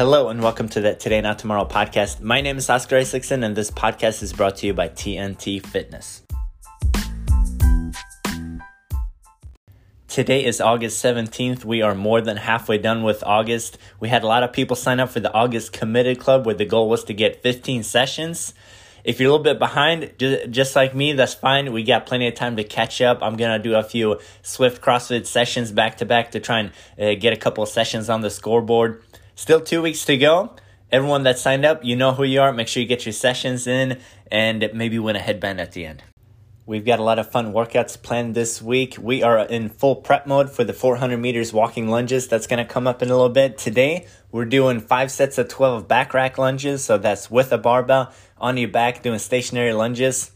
Hello and welcome to the Today Not Tomorrow podcast. My name is Oscar Isaacson and this podcast is brought to you by TNT Fitness. Today is August 17th. We are more than halfway done with August. We had a lot of people sign up for the August Committed Club where the goal was to get 15 sessions. If you're a little bit behind, just like me, that's fine. We got plenty of time to catch up. I'm going to do a few Swift CrossFit sessions back to back to try and uh, get a couple of sessions on the scoreboard. Still two weeks to go. Everyone that signed up, you know who you are. Make sure you get your sessions in and maybe win a headband at the end. We've got a lot of fun workouts planned this week. We are in full prep mode for the 400 meters walking lunges. That's going to come up in a little bit. Today, we're doing five sets of 12 back rack lunges. So that's with a barbell on your back doing stationary lunges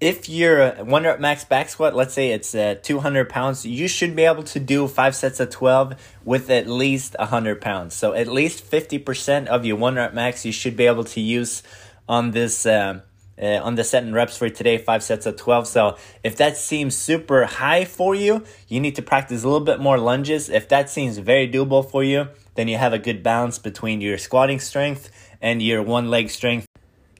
if you're a one rep max back squat, let's say it's uh, 200 pounds, you should be able to do five sets of 12 with at least 100 pounds. So at least 50% of your one rep max you should be able to use on this. Uh, uh, on the set and reps for today, five sets of 12. So if that seems super high for you, you need to practice a little bit more lunges. If that seems very doable for you, then you have a good balance between your squatting strength and your one leg strength.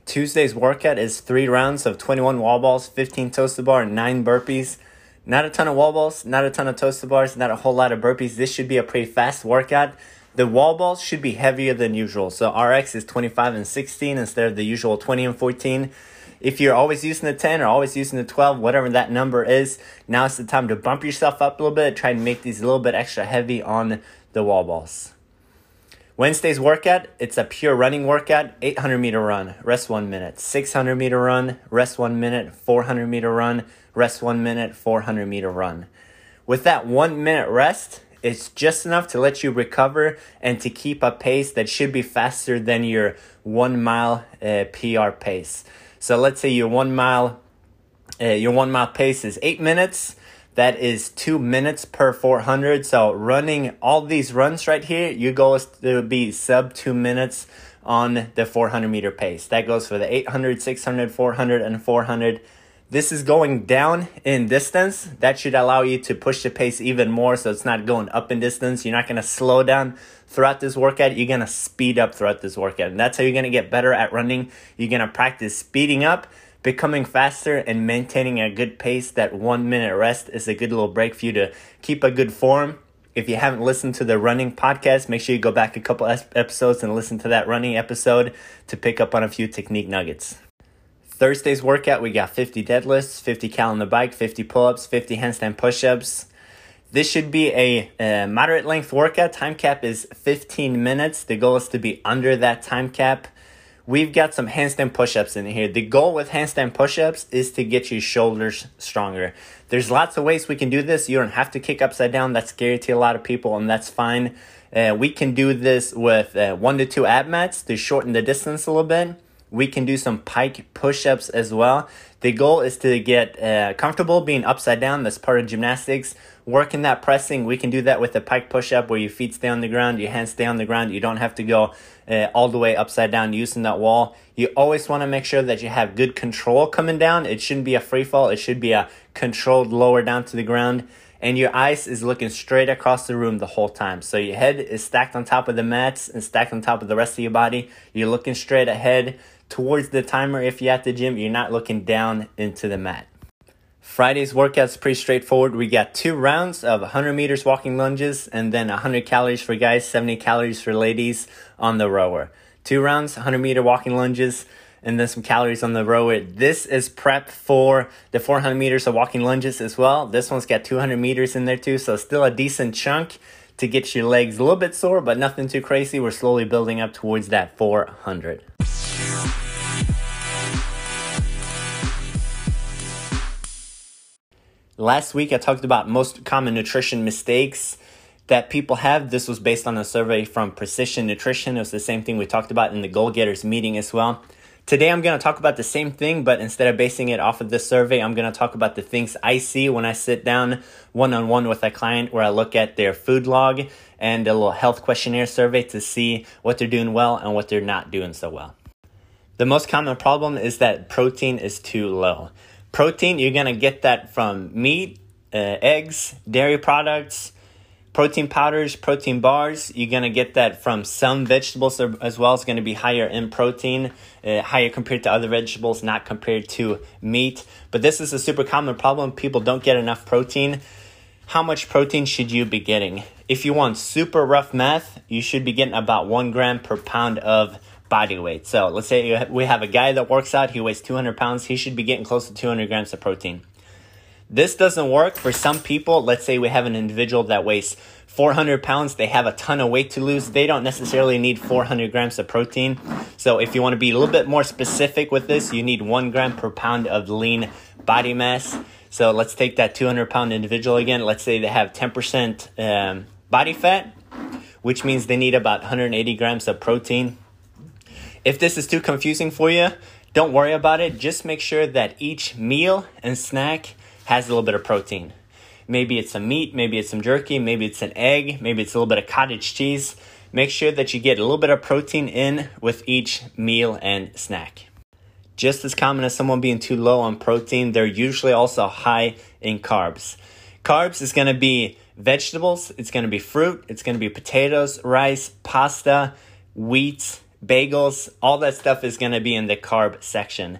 Tuesday's workout is three rounds of 21 wall balls, 15 toes to bar, and nine burpees. Not a ton of wall balls, not a ton of toes to bars, not a whole lot of burpees. This should be a pretty fast workout. The wall balls should be heavier than usual. So RX is 25 and 16 instead of the usual 20 and 14. If you're always using the 10 or always using the 12, whatever that number is, now it's the time to bump yourself up a little bit. Try and make these a little bit extra heavy on the wall balls. Wednesday's workout, it's a pure running workout, 800 meter run, rest one minute, 600 meter run, rest one minute, 400 meter run, rest one minute, 400 meter run. With that one minute rest, it's just enough to let you recover and to keep a pace that should be faster than your one mile uh, PR pace. So let's say your one mile, uh, your one mile pace is eight minutes that is two minutes per 400. So running all these runs right here, your goal is to be sub two minutes on the 400 meter pace. That goes for the 800, 600, 400, and 400. This is going down in distance. That should allow you to push the pace even more so it's not going up in distance. You're not going to slow down throughout this workout. You're going to speed up throughout this workout. And that's how you're going to get better at running. You're going to practice speeding up becoming faster and maintaining a good pace, that one minute rest is a good little break for you to keep a good form. If you haven't listened to the running podcast, make sure you go back a couple episodes and listen to that running episode to pick up on a few technique nuggets. Thursday's workout, we got 50 deadlifts, 50 cal on the bike, 50 pull ups, 50 handstand push ups. This should be a, a, moderate length workout. Time cap is 15 minutes. The goal is to be under that time cap we've got some handstand push-ups in here. The goal with handstand push-ups is to get your shoulders stronger. There's lots of ways we can do this. You don't have to kick upside down. That's scary to a lot of people, and that's fine. Uh, we can do this with uh, one to two ab mats to shorten the distance a little bit. We can do some pike push-ups as well. The goal is to get uh, comfortable being upside down. That's part of gymnastics. Working that pressing, we can do that with a pike push-up where your feet stay on the ground, your hands stay on the ground. You don't have to go uh, all the way upside down using that wall. You always want to make sure that you have good control coming down. It shouldn't be a free fall. It should be a controlled lower down to the ground. And your eyes is looking straight across the room the whole time. So your head is stacked on top of the mats and stacked on top of the rest of your body. You're looking straight ahead towards the timer if you're at the gym. You're not looking down into the mat. Friday's workout's pretty straightforward. We got two rounds of 100 meters walking lunges and then 100 calories for guys, 70 calories for ladies on the rower. Two rounds, 100 meter walking lunges, and then some calories on the rower. This is prep for the 400 meters of walking lunges as well. This one's got 200 meters in there too, so still a decent chunk to get your legs a little bit sore, but nothing too crazy. We're slowly building up towards that 400. Last week, I talked about most common nutrition mistakes that people have. This was based on a survey from Precision Nutrition. It was the same thing we talked about in the Goal Getters meeting as well. Today, I'm going to talk about the same thing, but instead of basing it off of this survey, I'm going to talk about the things I see when I sit down one on one with a client where I look at their food log and a little health questionnaire survey to see what they're doing well and what they're not doing so well. The most common problem is that protein is too low. Protein, you're going to get that from meat, uh, eggs, dairy products, Protein powders, protein bars, you're going to get that from some vegetables as well. It's going to be higher in protein, uh, higher compared to other vegetables, not compared to meat. But this is a super common problem. People don't get enough protein. How much protein should you be getting? If you want super rough math, you should be getting about one gram per pound of body weight. So let's say we have a guy that works out, he weighs 200 pounds, he should be getting close to 200 grams of protein. This doesn't work for some people. Let's say we have an individual that weighs 400 pounds, they have a ton of weight to lose. They don't necessarily need 400 grams of protein. So, if you want to be a little bit more specific with this, you need one gram per pound of lean body mass. So, let's take that 200 pound individual again. Let's say they have 10% um, body fat, which means they need about 180 grams of protein. If this is too confusing for you, don't worry about it. Just make sure that each meal and snack has a little bit of protein. Maybe it's some meat, maybe it's some jerky, maybe it's an egg, maybe it's a little bit of cottage cheese. Make sure that you get a little bit of protein in with each meal and snack. Just as common as someone being too low on protein, they're usually also high in carbs. Carbs is to be vegetables, it's to be fruit, it's to be potatoes, rice, pasta, wheat, bagels, all that stuff is going to be in the carb section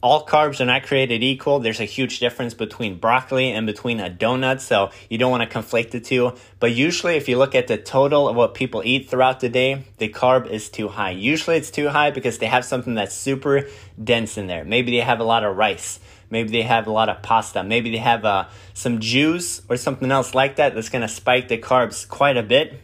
all carbs are not created equal. There's a huge difference between broccoli and between a donut, so you don't want to conflate the two. But usually, if you look at the total of what people eat throughout the day, the carb is too high. Usually, it's too high because they have something that's super dense in there. Maybe they have a lot of rice. Maybe they have a lot of pasta. Maybe they have uh, some juice or something else like that that's going to spike the carbs quite a bit.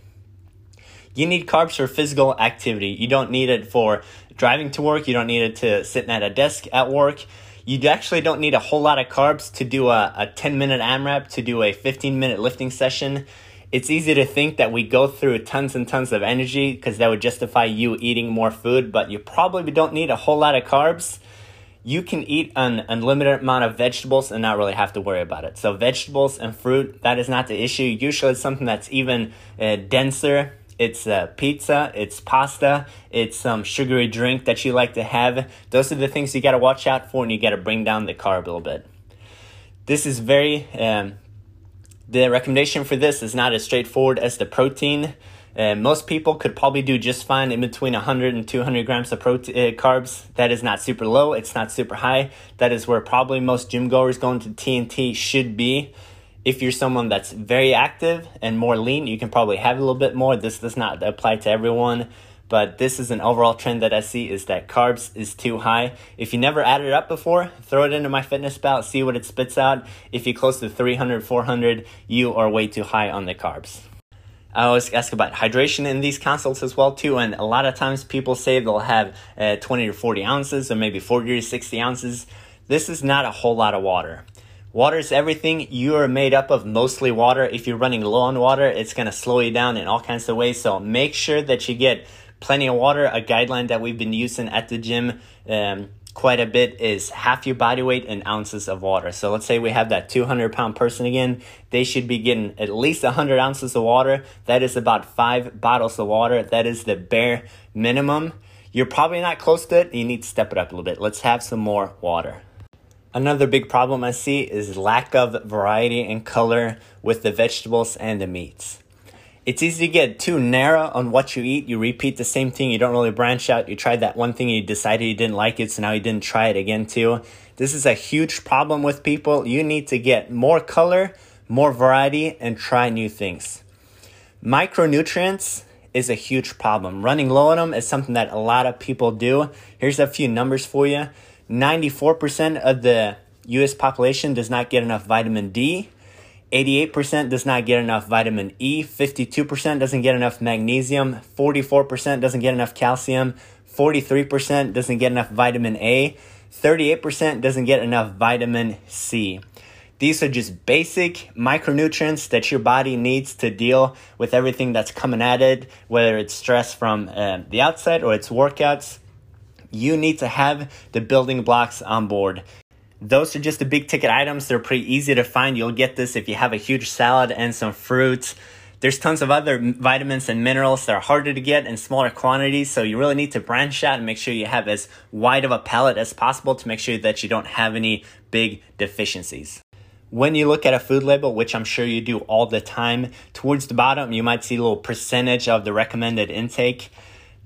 You need carbs for physical activity. You don't need it for driving to work. You don't need it to sitting at a desk at work. You actually don't need a whole lot of carbs to do a, a 10 minute AMRAP, to do a 15 minute lifting session. It's easy to think that we go through tons and tons of energy because that would justify you eating more food, but you probably don't need a whole lot of carbs. You can eat an unlimited amount of vegetables and not really have to worry about it. So, vegetables and fruit, that is not the issue. Usually, it's something that's even uh, denser it's uh, pizza, it's pasta, it's some sugary drink that you like to have. Those are the things you got to watch out for, and you got to bring down the carb a little bit. This is very, um, the recommendation for this is not as straightforward as the protein. Uh, most people could probably do just fine in between 100 and 200 grams of protein, uh, carbs. That is not super low, it's not super high. That is where probably most gym goers going to TNT should be if you're someone that's very active and more lean, you can probably have a little bit more. This does not apply to everyone, but this is an overall trend that I see is that carbs is too high. If you never added it up before, throw it into MyFitnessPal, see what it spits out. If you're close to 300, 400, you are way too high on the carbs. I always ask about hydration in these consults as well too, and a lot of times people say they'll have uh, 20 to 40 ounces or maybe 40 to 60 ounces. This is not a whole lot of water. Water is everything. You are made up of mostly water. If you're running low on water, it's going to slow you down in all kinds of ways. So make sure that you get plenty of water. A guideline that we've been using at the gym um, quite a bit is half your body weight in ounces of water. So let's say we have that 200 pound person again. They should be getting at least 100 ounces of water. That is about five bottles of water. That is the bare minimum. You're probably not close to it. You need to step it up a little bit. Let's have some more water. Another big problem I see is lack of variety and color with the vegetables and the meats. It's easy to get too narrow on what you eat. You repeat the same thing. You don't really branch out. You tried that one thing you decided you didn't like it, so now you didn't try it again too. This is a huge problem with people. You need to get more color, more variety, and try new things. Micronutrients is a huge problem. Running low on them is something that a lot of people do. Here's a few numbers for you. 94% of the US population does not get enough vitamin D. 88% does not get enough vitamin E. 52% doesn't get enough magnesium. 44% doesn't get enough calcium. 43% doesn't get enough vitamin A. 38% doesn't get enough vitamin C. These are just basic micronutrients that your body needs to deal with everything that's coming at it, whether it's stress from uh, the outside or it's workouts you need to have the building blocks on board. Those are just the big ticket items. They're pretty easy to find. You'll get this if you have a huge salad and some fruits. There's tons of other vitamins and minerals that are harder to get in smaller quantities, so you really need to branch out and make sure you have as wide of a palette as possible to make sure that you don't have any big deficiencies. when you look at a food label, which I'm sure you do all the time, towards the bottom, you might see a little percentage of the recommended intake.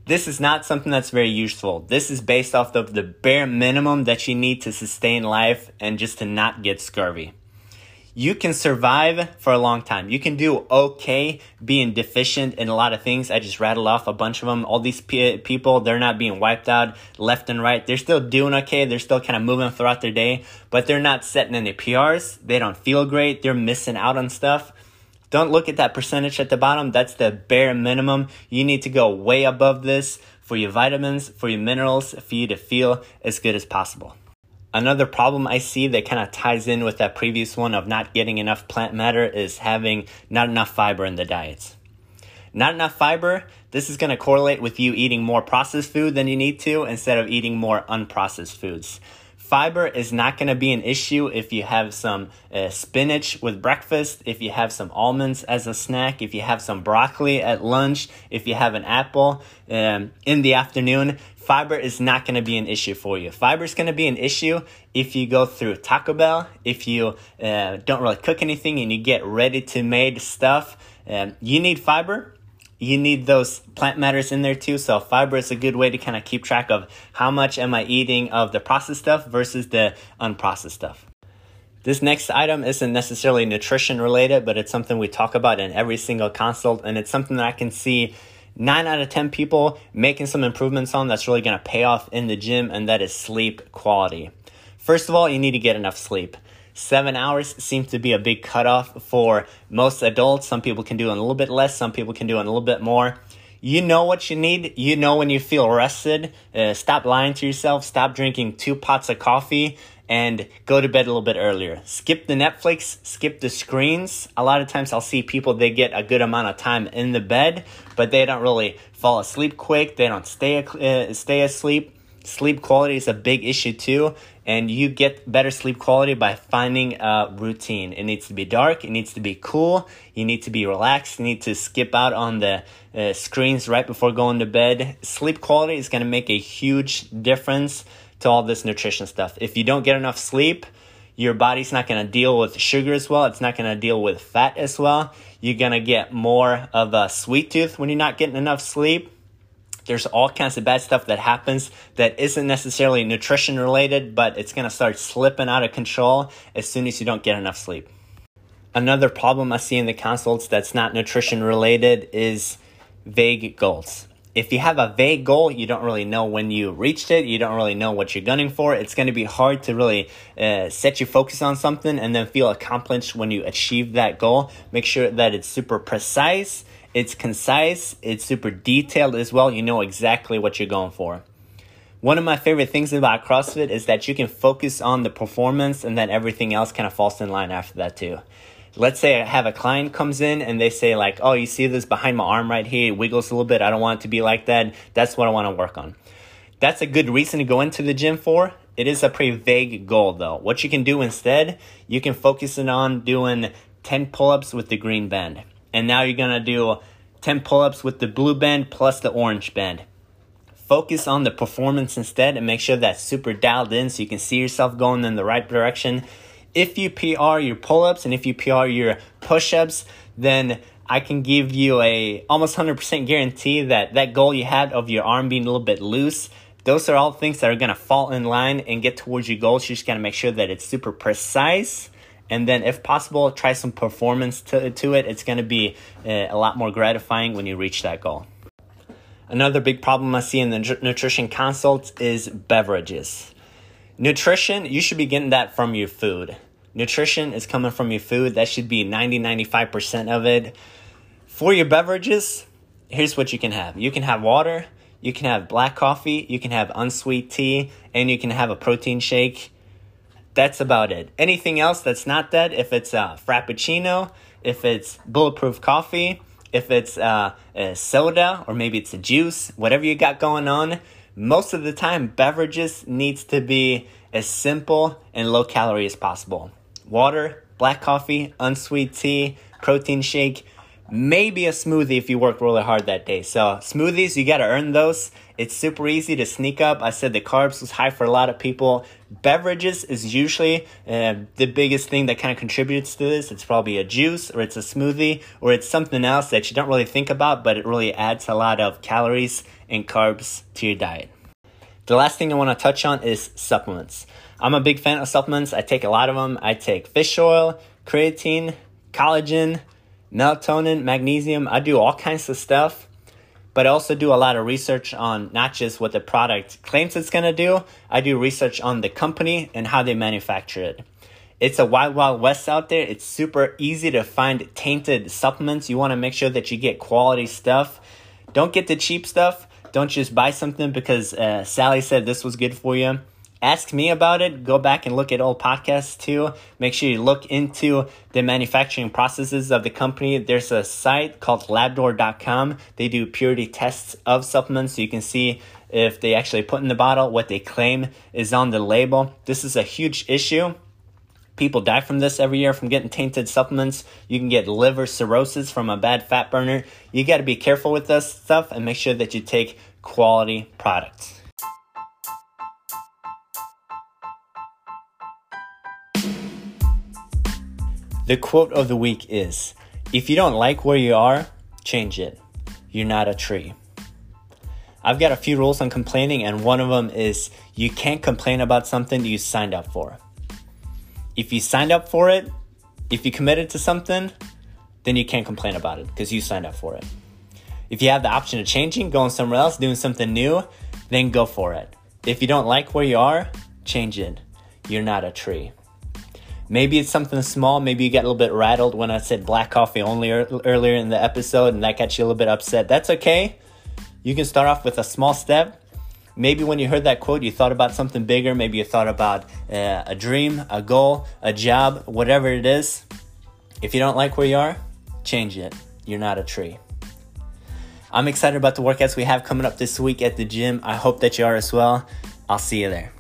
This is not something that's very useful. This is based off of the bare minimum that you need to sustain life and just to not get scurvy you can survive for a long time. You can do okay being deficient in a lot of things. I just rattled off a bunch of them. All these people, they're not being wiped out left and right. They're still doing okay. They're still kind of moving throughout their day, but they're not setting any PRs. They don't feel great. They're missing out on stuff. Don't look at that percentage at the bottom. That's the bare minimum. You need to go way above this for your vitamins, for your minerals, for you to feel as good as possible. Another problem I see that kind of ties in with that previous one of not getting enough plant matter is having not enough fiber in the diets. Not enough fiber, this is going to correlate with you eating more processed food than you need to instead of eating more unprocessed foods. Fiber is not going to be an issue if you have some uh, spinach with breakfast, if you have some almonds as a snack, if you have some broccoli at lunch, if you have an apple um, in the afternoon fiber is not going to be an issue for you. Fiber is going to be an issue if you go through Taco Bell, if you uh, don't really cook anything and you get ready to made stuff. Um, you need fiber. You need those plant matters in there too. So fiber is a good way to kind of keep track of how much am I eating of the processed stuff versus the unprocessed stuff. This next item isn't necessarily nutrition related, but it's something we talk about in every single consult, and it's something that I can see nine out of 10 people making some improvements on that's really to pay off in the gym, and that is sleep quality. First of all, you need to get enough sleep. Seven hours seems to be a big cutoff for most adults. Some people can do a little bit less, some people can do a little bit more. You know what you need. You know when you feel rested. Uh, stop lying to yourself. Stop drinking two pots of coffee and go to bed a little bit earlier. Skip the Netflix, skip the screens. A lot of times I'll see people, they get a good amount of time in the bed, but they don't really fall asleep quick. They don't stay, uh, stay asleep. Sleep quality is a big issue too, and you get better sleep quality by finding a routine. It needs to be dark, it needs to be cool, you need to be relaxed, you need to skip out on the uh, screens right before going to bed. Sleep quality is going to make a huge difference to all this nutrition stuff. If you don't get enough sleep, your body's not going to deal with sugar as well. It's not going to deal with fat as well. You're going to get more of a sweet tooth when you're not getting enough sleep. There's all kinds of bad stuff that happens that isn't necessarily nutrition related, but it's going to start slipping out of control as soon as you don't get enough sleep. Another problem I see in the consults that's not nutrition related is vague goals if you have a vague goal, you don't really know when you reached it, you don't really know what you're gunning for, it's going to be hard to really uh, set your focus on something and then feel accomplished when you achieve that goal. Make sure that it's super precise, it's concise, it's super detailed as well. You know exactly what you're going for. One of my favorite things about CrossFit is that you can focus on the performance and then everything else kind of falls in line after that too let's say I have a client comes in and they say like, "Oh, you see this behind my arm right here? It wiggles a little bit. I don't want it to be like that. That's what I want to work on." That's a good reason to go into the gym for. It is a pretty vague goal though. What you can do instead, you can focus it on doing 10 pull-ups with the green band. And now you're going to do 10 pull-ups with the blue band plus the orange band. Focus on the performance instead and make sure that's super dialed in so you can see yourself going in the right direction if you PR your pull-ups and if you PR your push-ups, then I can give you a almost 100% guarantee that that goal you had of your arm being a little bit loose, those are all things that are going to fall in line and get towards your goals. You just got to make sure that it's super precise. And then, if possible, try some performance to, to it. It's going to be uh, a lot more gratifying when you reach that goal. Another big problem I see in the nutrition consults is beverages. Nutrition, you should be getting that from your food. Nutrition is coming from your food. That should be 90 95% of it. For your beverages, here's what you can have you can have water, you can have black coffee, you can have unsweet tea, and you can have a protein shake. That's about it. Anything else that's not that, if it's a frappuccino, if it's bulletproof coffee, if it's uh, a soda, or maybe it's a juice, whatever you got going on, most of the time beverages needs to be as simple and low calorie as possible. Water black coffee unsweet tea protein shake maybe a smoothie if you work really hard that day. So smoothies you got to earn those It's super easy to sneak up. I said the carbs was high for a lot of people. Beverages is usually uh, the biggest thing that kind of contributes to this. It's probably a juice or it's a smoothie or it's something else that you don't really think about, but it really adds a lot of calories and carbs to your diet. The last thing I want to touch on is supplements. I'm a big fan of supplements. I take a lot of them. I take fish oil, creatine, collagen, melatonin, magnesium. I do all kinds of stuff, but I also do a lot of research on not just what the product claims it's going to do, I do research on the company and how they manufacture it. It's a wild, wild west out there. It's super easy to find tainted supplements. You want to make sure that you get quality stuff. Don't get the cheap stuff. Don't just buy something because uh, Sally said this was good for you ask me about it. Go back and look at old podcasts too. Make sure you look into the manufacturing processes of the company. There's a site called labdoor.com. They do purity tests of supplements so you can see if they actually put in the bottle what they claim is on the label. This is a huge issue. People die from this every year from getting tainted supplements. You can get liver cirrhosis from a bad fat burner. You got to be careful with this stuff and make sure that you take quality products. The quote of the week is If you don't like where you are, change it. You're not a tree. I've got a few rules on complaining, and one of them is you can't complain about something you signed up for. If you signed up for it, if you committed to something, then you can't complain about it because you signed up for it. If you have the option of changing, going somewhere else, doing something new, then go for it. If you don't like where you are, change it. You're not a tree. Maybe it's something small. Maybe you get a little bit rattled when I said black coffee only earlier in the episode and that got you a little bit upset. That's okay. You can start off with a small step. Maybe when you heard that quote, you thought about something bigger. Maybe you thought about uh, a dream, a goal, a job, whatever it is. If you don't like where you are, change it. You're not a tree. I'm excited about the workouts we have coming up this week at the gym. I hope that you are as well. I'll see you there.